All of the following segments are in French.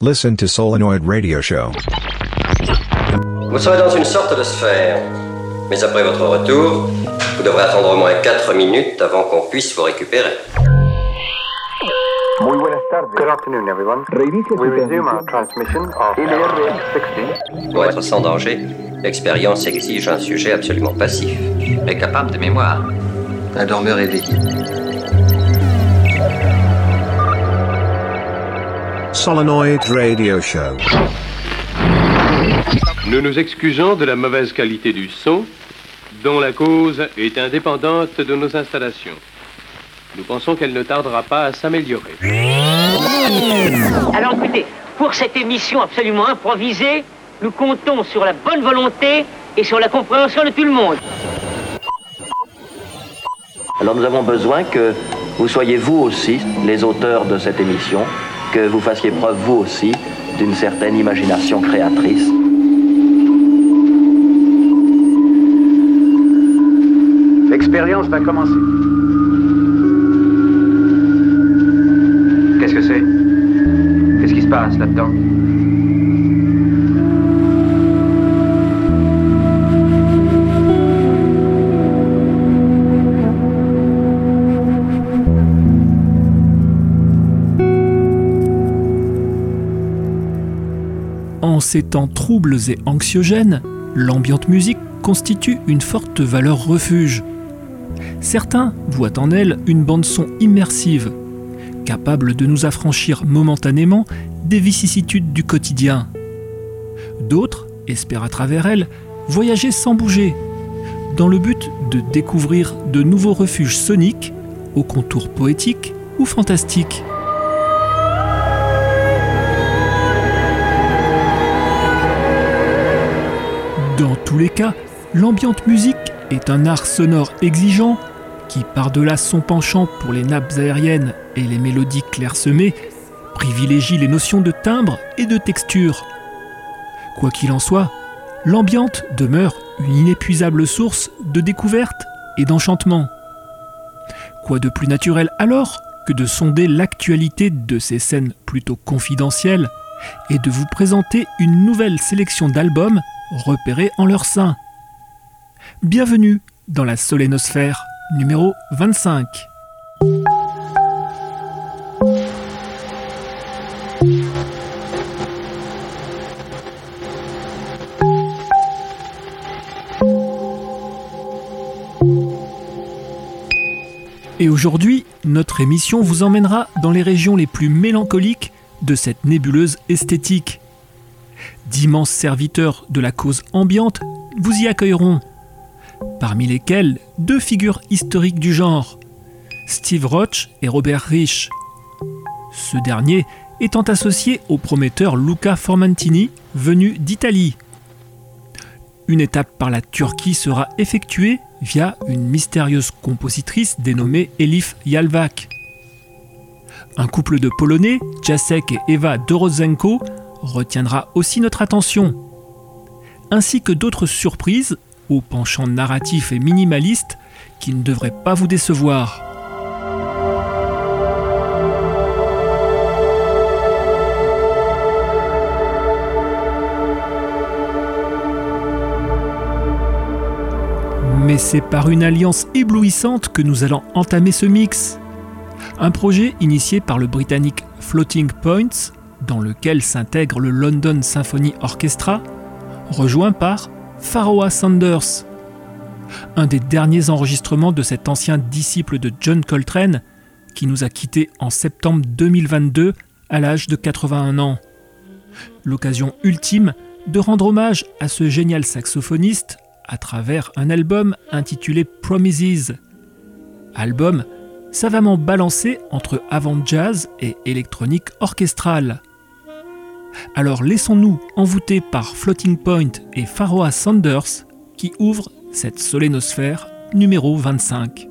Listen to Solenoid Radio Show. Vous serez dans une sorte de sphère. Mais après votre retour, vous devrez attendre au moins 4 minutes avant qu'on puisse vous récupérer. Muy buenas tardes. Good afternoon, everyone. We resume our transmission of LRX-60. Pour être sans danger, l'expérience exige un sujet absolument passif et capable de mémoire. Un dormeur éveillé. Solenoid Radio Show. Nous nous excusons de la mauvaise qualité du son, dont la cause est indépendante de nos installations. Nous pensons qu'elle ne tardera pas à s'améliorer. Alors écoutez, pour cette émission absolument improvisée, nous comptons sur la bonne volonté et sur la compréhension de tout le monde. Alors nous avons besoin que vous soyez vous aussi les auteurs de cette émission, que vous fassiez preuve vous aussi d'une certaine imagination créatrice. L'expérience va commencer. Qu'est-ce que c'est? Qu'est-ce qui se passe là-dedans? Ces temps troubles et anxiogènes, l'ambiante musique constitue une forte valeur refuge. Certains voient en elle une bande-son immersive, capable de nous affranchir momentanément des vicissitudes du quotidien. D'autres espèrent à travers elle voyager sans bouger, dans le but de découvrir de nouveaux refuges soniques aux contours poétiques ou fantastiques. Dans tous les cas, l'ambiante musique est un art sonore exigeant qui, par-delà son penchant pour les nappes aériennes et les mélodies clairsemées, privilégie les notions de timbre et de texture. Quoi qu'il en soit, l'ambiante demeure une inépuisable source de découverte et d'enchantement. Quoi de plus naturel alors que de sonder l'actualité de ces scènes plutôt confidentielles et de vous présenter une nouvelle sélection d'albums repérés en leur sein. Bienvenue dans la solénosphère numéro 25. Et aujourd'hui, notre émission vous emmènera dans les régions les plus mélancoliques de cette nébuleuse esthétique. D'immenses serviteurs de la cause ambiante vous y accueilleront, parmi lesquels deux figures historiques du genre, Steve Roach et Robert Rich. Ce dernier étant associé au prometteur Luca Formantini, venu d'Italie. Une étape par la Turquie sera effectuée via une mystérieuse compositrice dénommée Elif Yalvak. Un couple de Polonais, Jacek et Eva Dorozenko, retiendra aussi notre attention, ainsi que d'autres surprises au penchant narratif et minimaliste qui ne devraient pas vous décevoir. Mais c'est par une alliance éblouissante que nous allons entamer ce mix. Un projet initié par le britannique Floating Points, dans lequel s'intègre le London Symphony Orchestra, rejoint par Pharoah Sanders. Un des derniers enregistrements de cet ancien disciple de John Coltrane, qui nous a quittés en septembre 2022 à l'âge de 81 ans. L'occasion ultime de rendre hommage à ce génial saxophoniste à travers un album intitulé Promises. Album savamment balancé entre avant-jazz et électronique orchestrale. Alors laissons-nous envoûter par Floating Point et Pharoah Sanders qui ouvrent cette solénosphère numéro 25.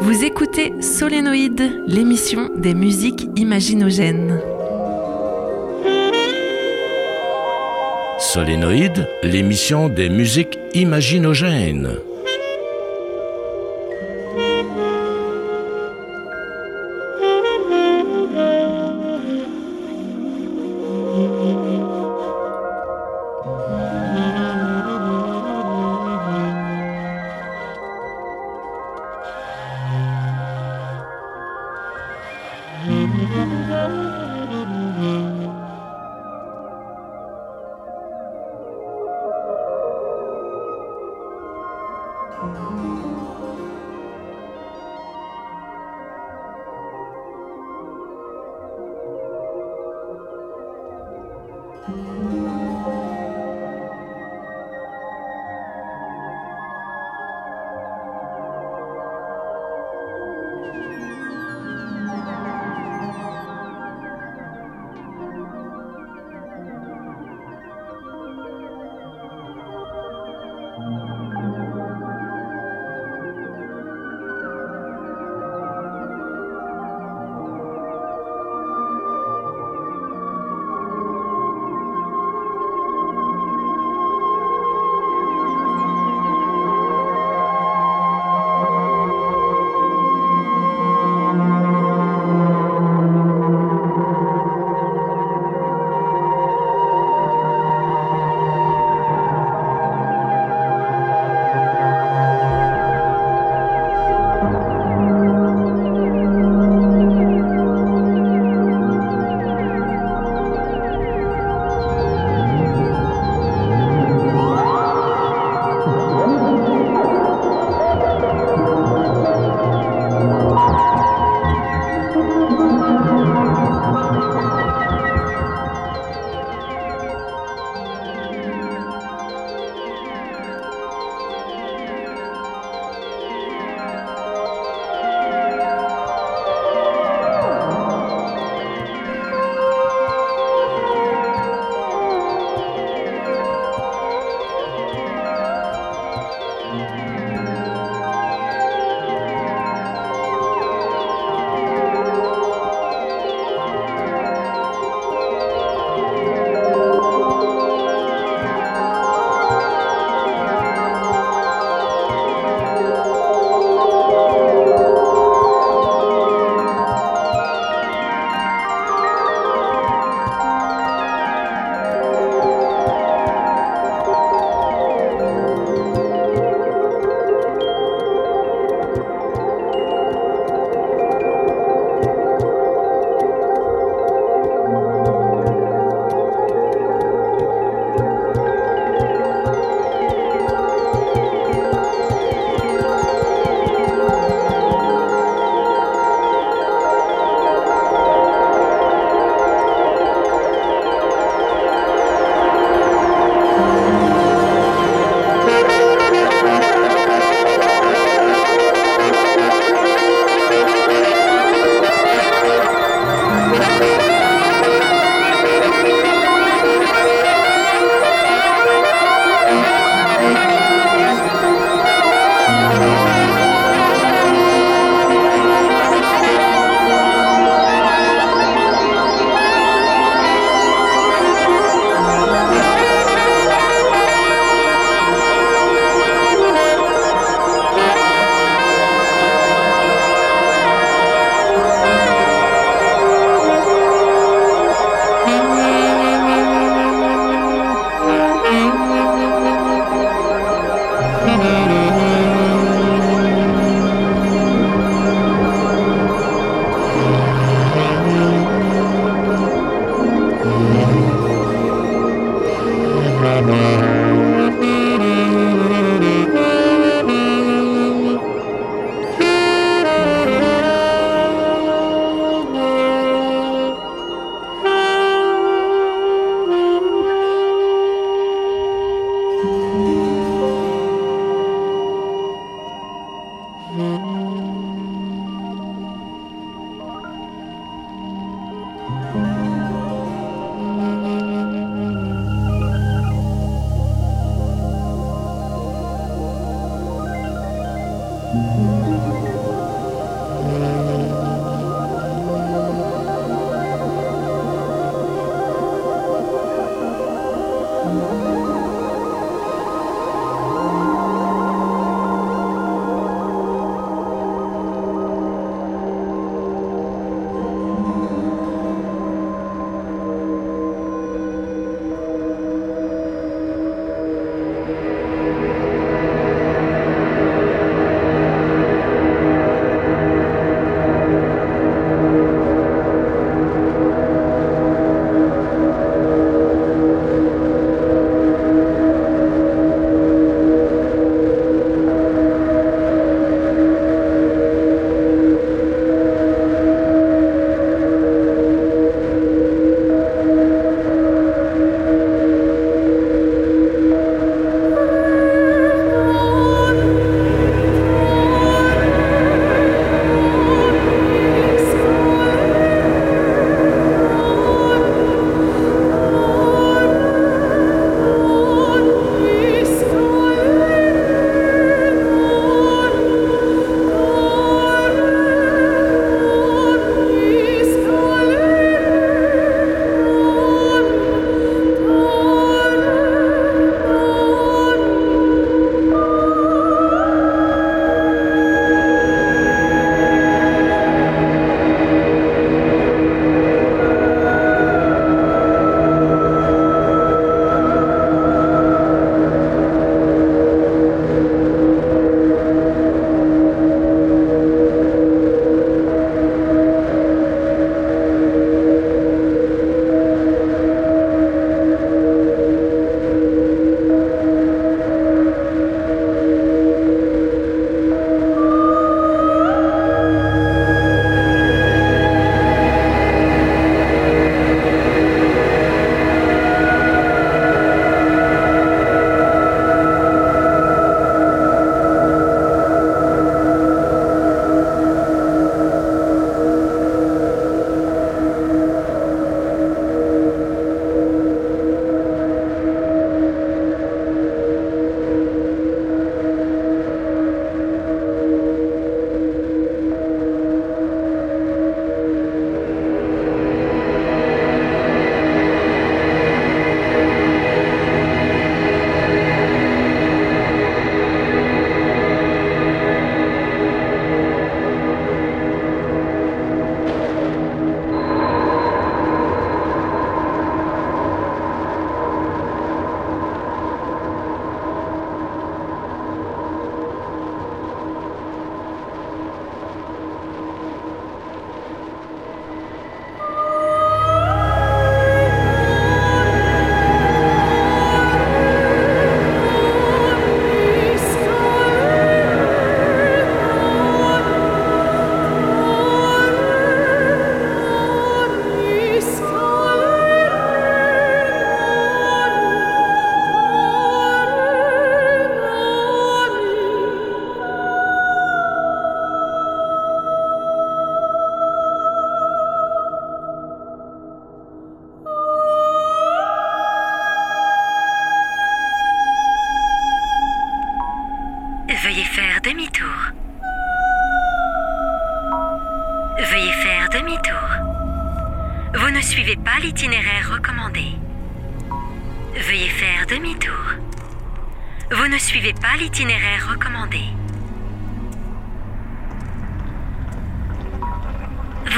Vous écoutez Solénoïde, l'émission des musiques imaginogènes. Solénoïde, l'émission des musiques imaginogènes.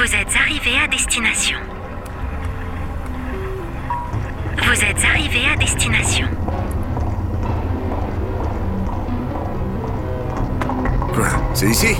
Vous êtes arrivé à destination. Vous êtes arrivé à destination. C'est ici?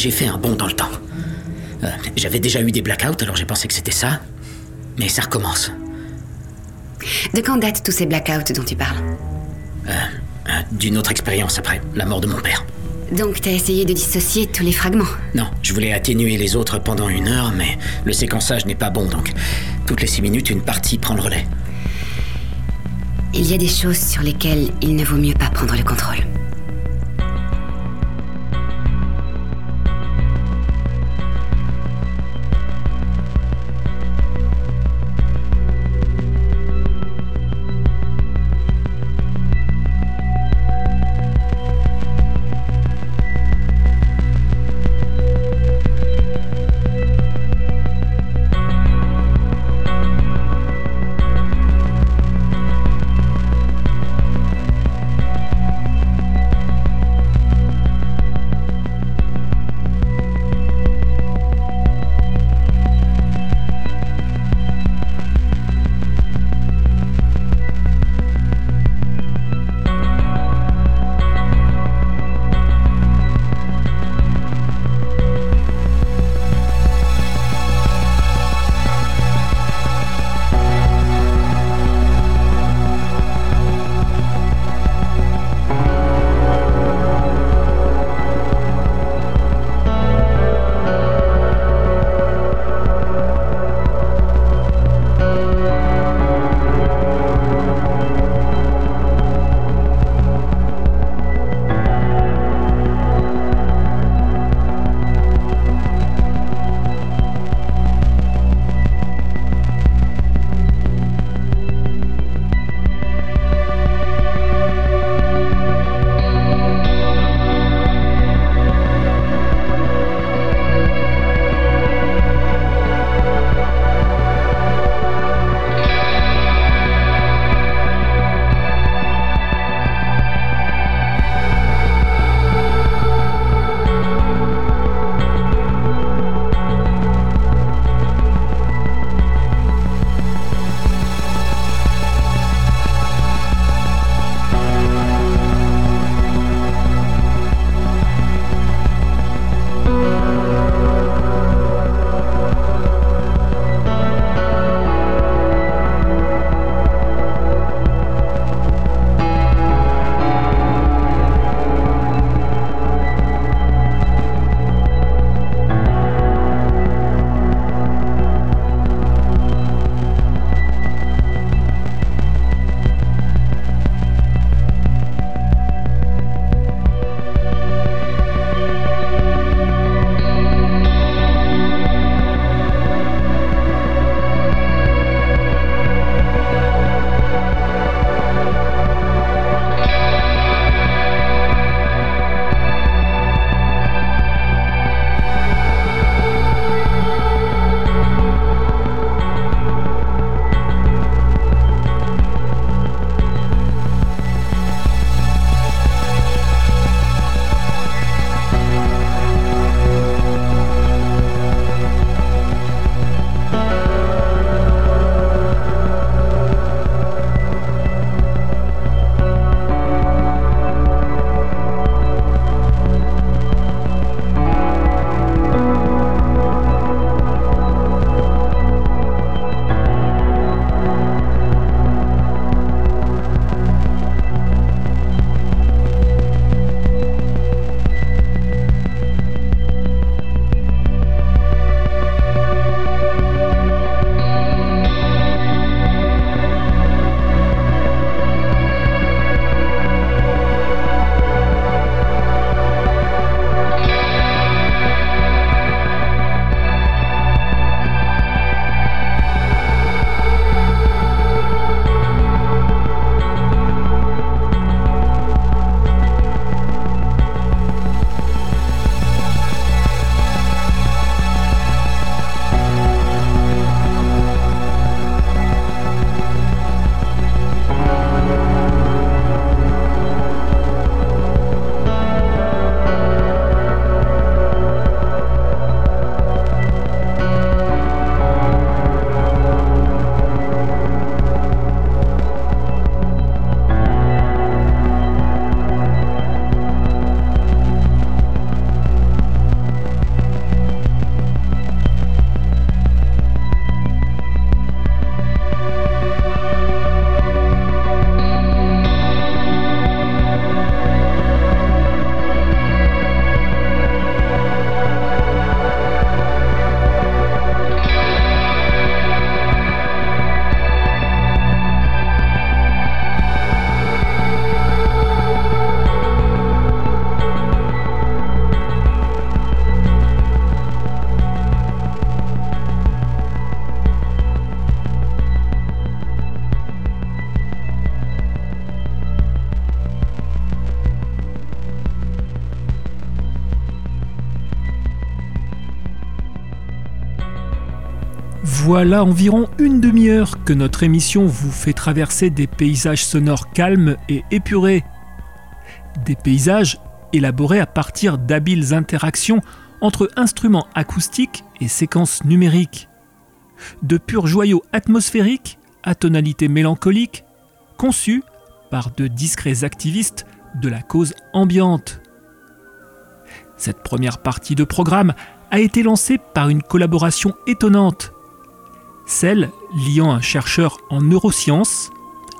J'ai fait un bond dans le temps. Euh, J'avais déjà eu des blackouts, alors j'ai pensé que c'était ça. Mais ça recommence. De quand datent tous ces blackouts dont tu parles Euh, euh, D'une autre expérience après, la mort de mon père. Donc t'as essayé de dissocier tous les fragments Non, je voulais atténuer les autres pendant une heure, mais le séquençage n'est pas bon, donc toutes les six minutes, une partie prend le relais. Il y a des choses sur lesquelles il ne vaut mieux pas prendre le contrôle. Voilà environ une demi-heure que notre émission vous fait traverser des paysages sonores calmes et épurés. Des paysages élaborés à partir d'habiles interactions entre instruments acoustiques et séquences numériques. De purs joyaux atmosphériques à tonalité mélancolique, conçus par de discrets activistes de la cause ambiante. Cette première partie de programme a été lancée par une collaboration étonnante, celle liant un chercheur en neurosciences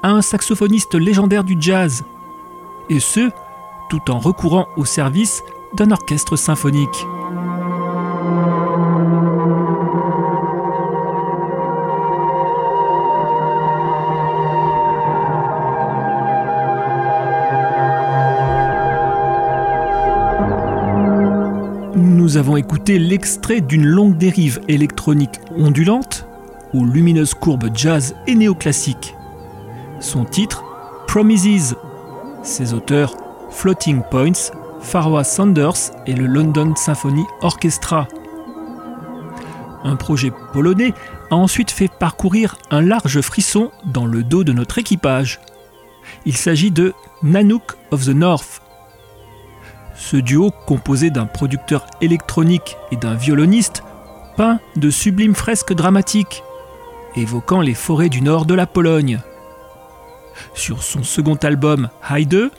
à un saxophoniste légendaire du jazz, et ce, tout en recourant au service d'un orchestre symphonique. Nous avons écouté l'extrait d'une longue dérive électronique ondulante aux lumineuses courbes jazz et néoclassiques. Son titre, Promises. Ses auteurs, Floating Points, Farwa Sanders et le London Symphony Orchestra. Un projet polonais a ensuite fait parcourir un large frisson dans le dos de notre équipage. Il s'agit de Nanook of the North, ce duo, composé d'un producteur électronique et d'un violoniste, peint de sublimes fresques dramatiques, évoquant les forêts du nord de la Pologne. Sur son second album Heide,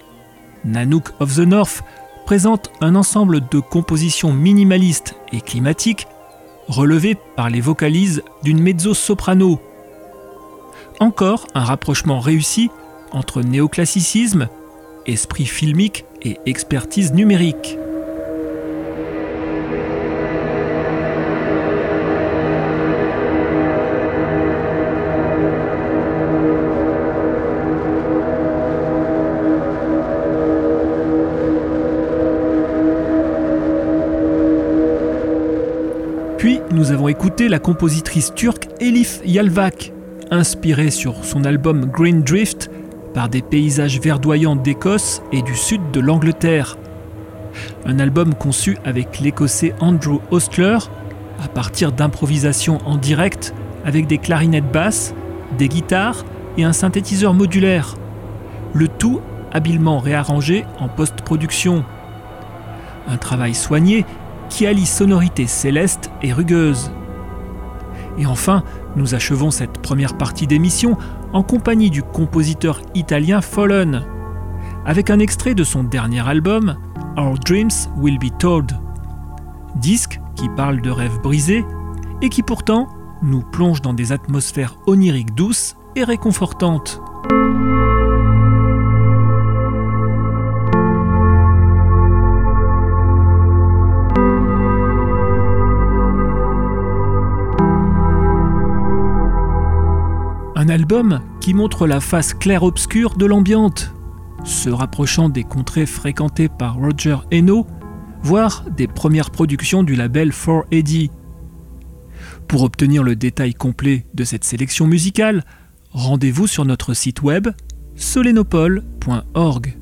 Nanook of the North présente un ensemble de compositions minimalistes et climatiques relevées par les vocalises d'une mezzo-soprano. Encore un rapprochement réussi entre néoclassicisme, esprit filmique et expertise numérique. Nous avons écouté la compositrice turque Elif Yalvak, inspirée sur son album Green Drift par des paysages verdoyants d'Écosse et du sud de l'Angleterre. Un album conçu avec l'écossais Andrew Ostler à partir d'improvisations en direct avec des clarinettes basses, des guitares et un synthétiseur modulaire. Le tout habilement réarrangé en post-production. Un travail soigné qui allie sonorité céleste et rugueuse. Et enfin, nous achevons cette première partie d'émission en compagnie du compositeur italien Fallen, avec un extrait de son dernier album, Our Dreams Will Be Told. Disque qui parle de rêves brisés et qui pourtant nous plonge dans des atmosphères oniriques douces et réconfortantes. Qui montre la face clair-obscure de l'ambiante, se rapprochant des contrées fréquentées par Roger Eno, voire des premières productions du label 4AD. Pour obtenir le détail complet de cette sélection musicale, rendez-vous sur notre site web solenopole.org.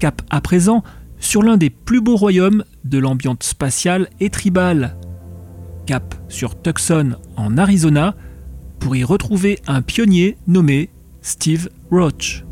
Cap à présent sur l'un des plus beaux royaumes de l'ambiance spatiale et tribale. Cap sur Tucson en Arizona, pour y retrouver un pionnier nommé Steve Roach.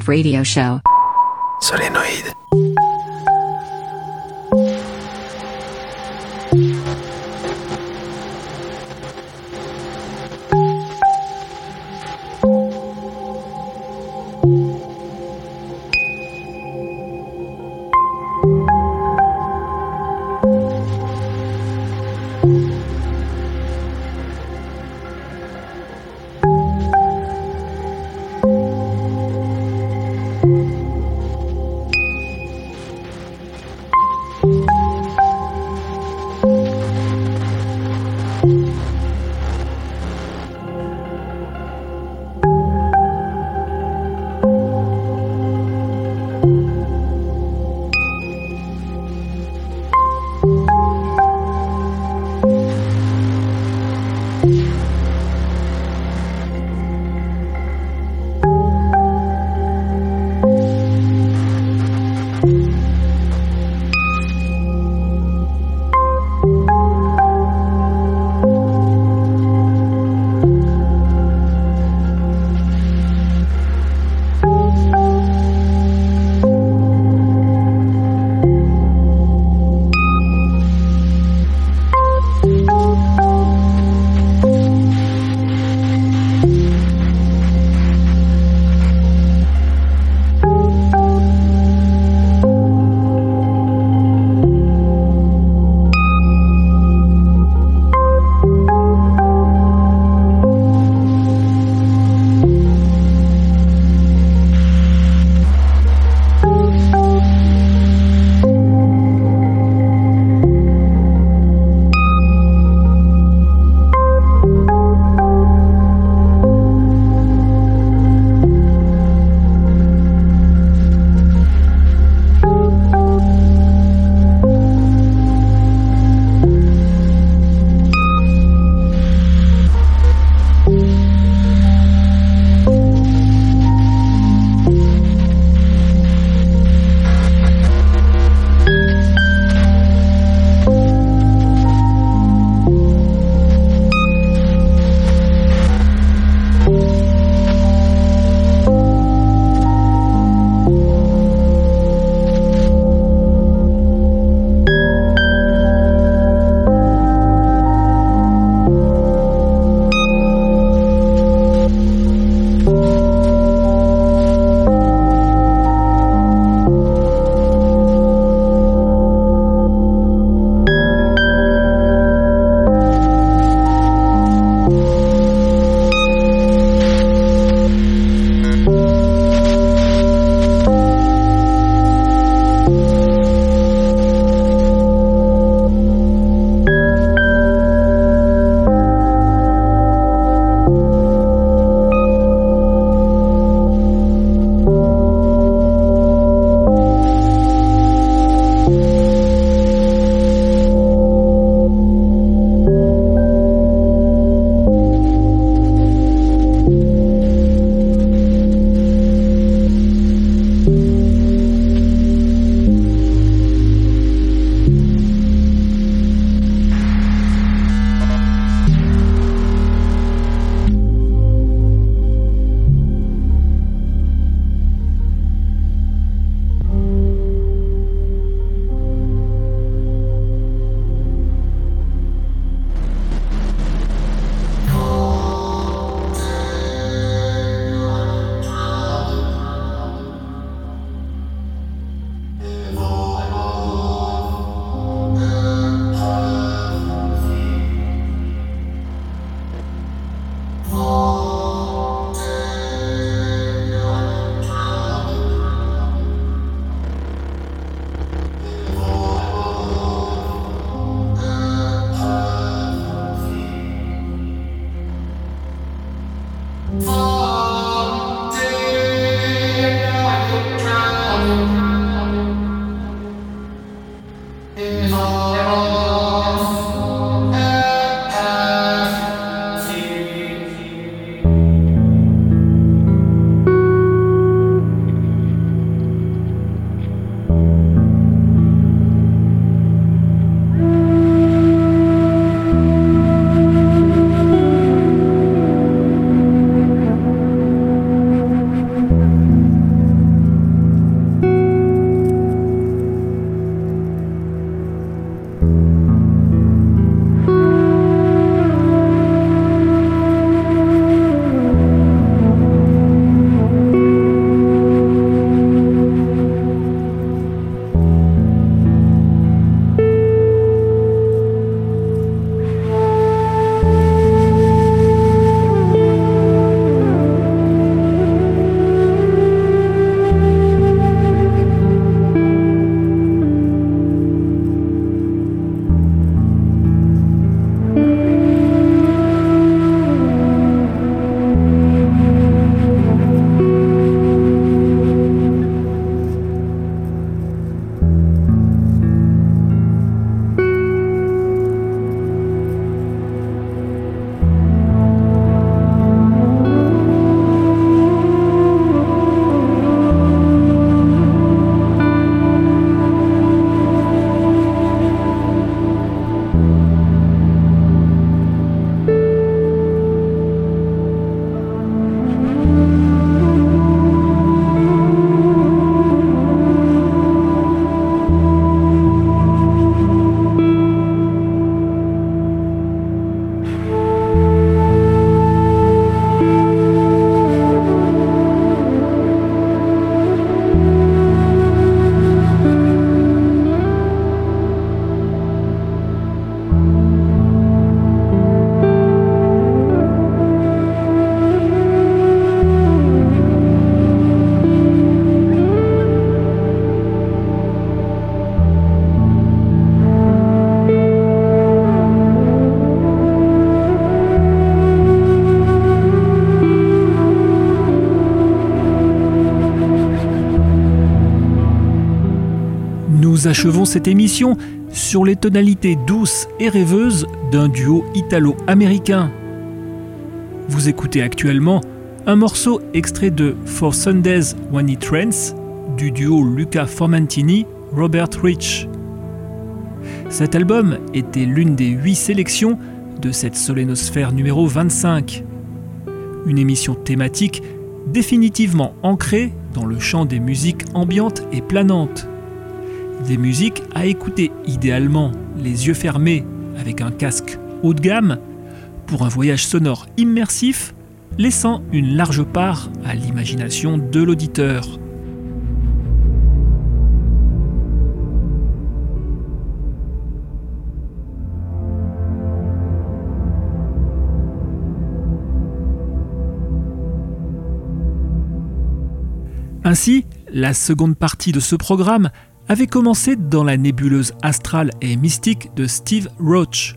Radio Show. Solenoid. Nous achevons cette émission sur les tonalités douces et rêveuses d'un duo italo-américain. Vous écoutez actuellement un morceau extrait de For Sundays When It Rains du duo Luca Formentini Robert Rich. Cet album était l'une des huit sélections de cette solénosphère numéro 25. Une émission thématique définitivement ancrée dans le champ des musiques ambiantes et planantes. Des musiques à écouter idéalement les yeux fermés avec un casque haut de gamme pour un voyage sonore immersif laissant une large part à l'imagination de l'auditeur. Ainsi, la seconde partie de ce programme avait commencé dans la nébuleuse astrale et mystique de Steve Roach.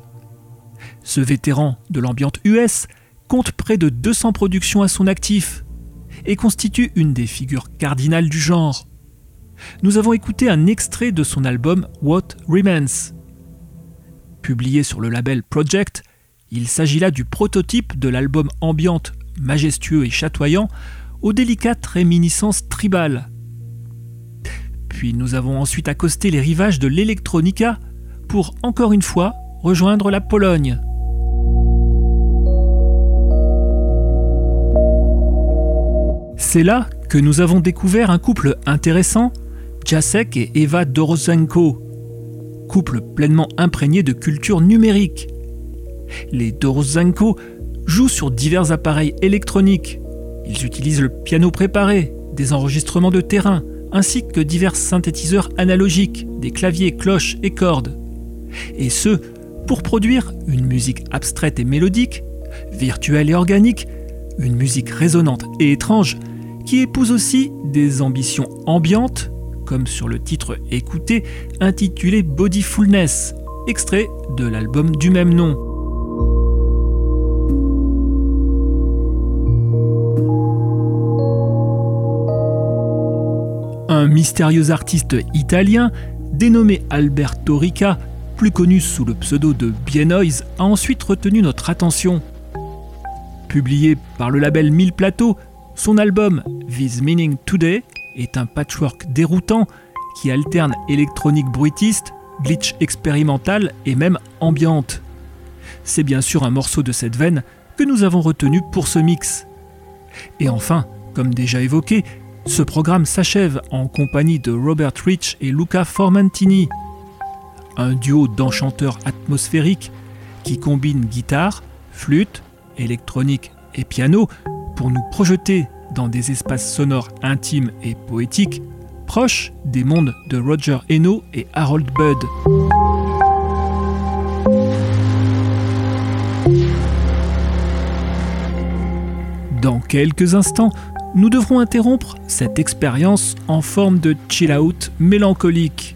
Ce vétéran de l'ambiante US compte près de 200 productions à son actif et constitue une des figures cardinales du genre. Nous avons écouté un extrait de son album What Remains. Publié sur le label Project, il s'agit là du prototype de l'album ambiante majestueux et chatoyant aux délicates réminiscences tribales. Puis nous avons ensuite accosté les rivages de l'electronica pour encore une fois rejoindre la Pologne. C'est là que nous avons découvert un couple intéressant, Jacek et Eva Dorozenko, couple pleinement imprégné de culture numérique. Les Dorozenko jouent sur divers appareils électroniques, ils utilisent le piano préparé, des enregistrements de terrain, ainsi que divers synthétiseurs analogiques, des claviers, cloches et cordes. Et ce, pour produire une musique abstraite et mélodique, virtuelle et organique, une musique résonante et étrange, qui épouse aussi des ambitions ambiantes, comme sur le titre écouté intitulé Bodyfulness, extrait de l'album du même nom. Un mystérieux artiste italien dénommé Alberto Rica, plus connu sous le pseudo de Bienoise, a ensuite retenu notre attention. Publié par le label Mille Plateaux, son album This Meaning Today est un patchwork déroutant qui alterne électronique bruitiste, glitch expérimental et même ambiante. C'est bien sûr un morceau de cette veine que nous avons retenu pour ce mix. Et enfin, comme déjà évoqué, ce programme s'achève en compagnie de Robert Rich et Luca Formentini, un duo d'enchanteurs atmosphériques qui combine guitare, flûte, électronique et piano pour nous projeter dans des espaces sonores intimes et poétiques, proches des mondes de Roger Eno et Harold Budd. Dans quelques instants, nous devrons interrompre cette expérience en forme de chill-out mélancolique.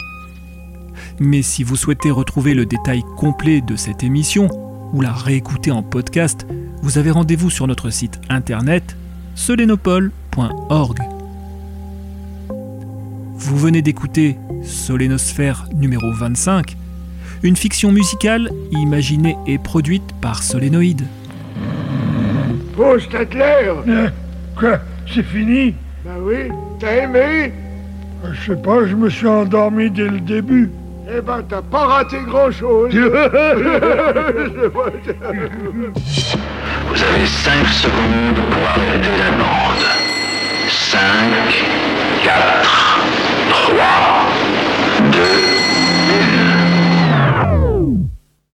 Mais si vous souhaitez retrouver le détail complet de cette émission ou la réécouter en podcast, vous avez rendez-vous sur notre site internet solénopole.org. Vous venez d'écouter Solénosphère numéro 25, une fiction musicale imaginée et produite par Solénoïde. Oh, Quoi? C'est fini Ben oui, t'as aimé ah, Je sais pas, je me suis endormi dès le début. Eh ben, t'as pas raté grand-chose. Vous avez 5 secondes pour arrêter la bande. 5, 4, 3, 2, 1.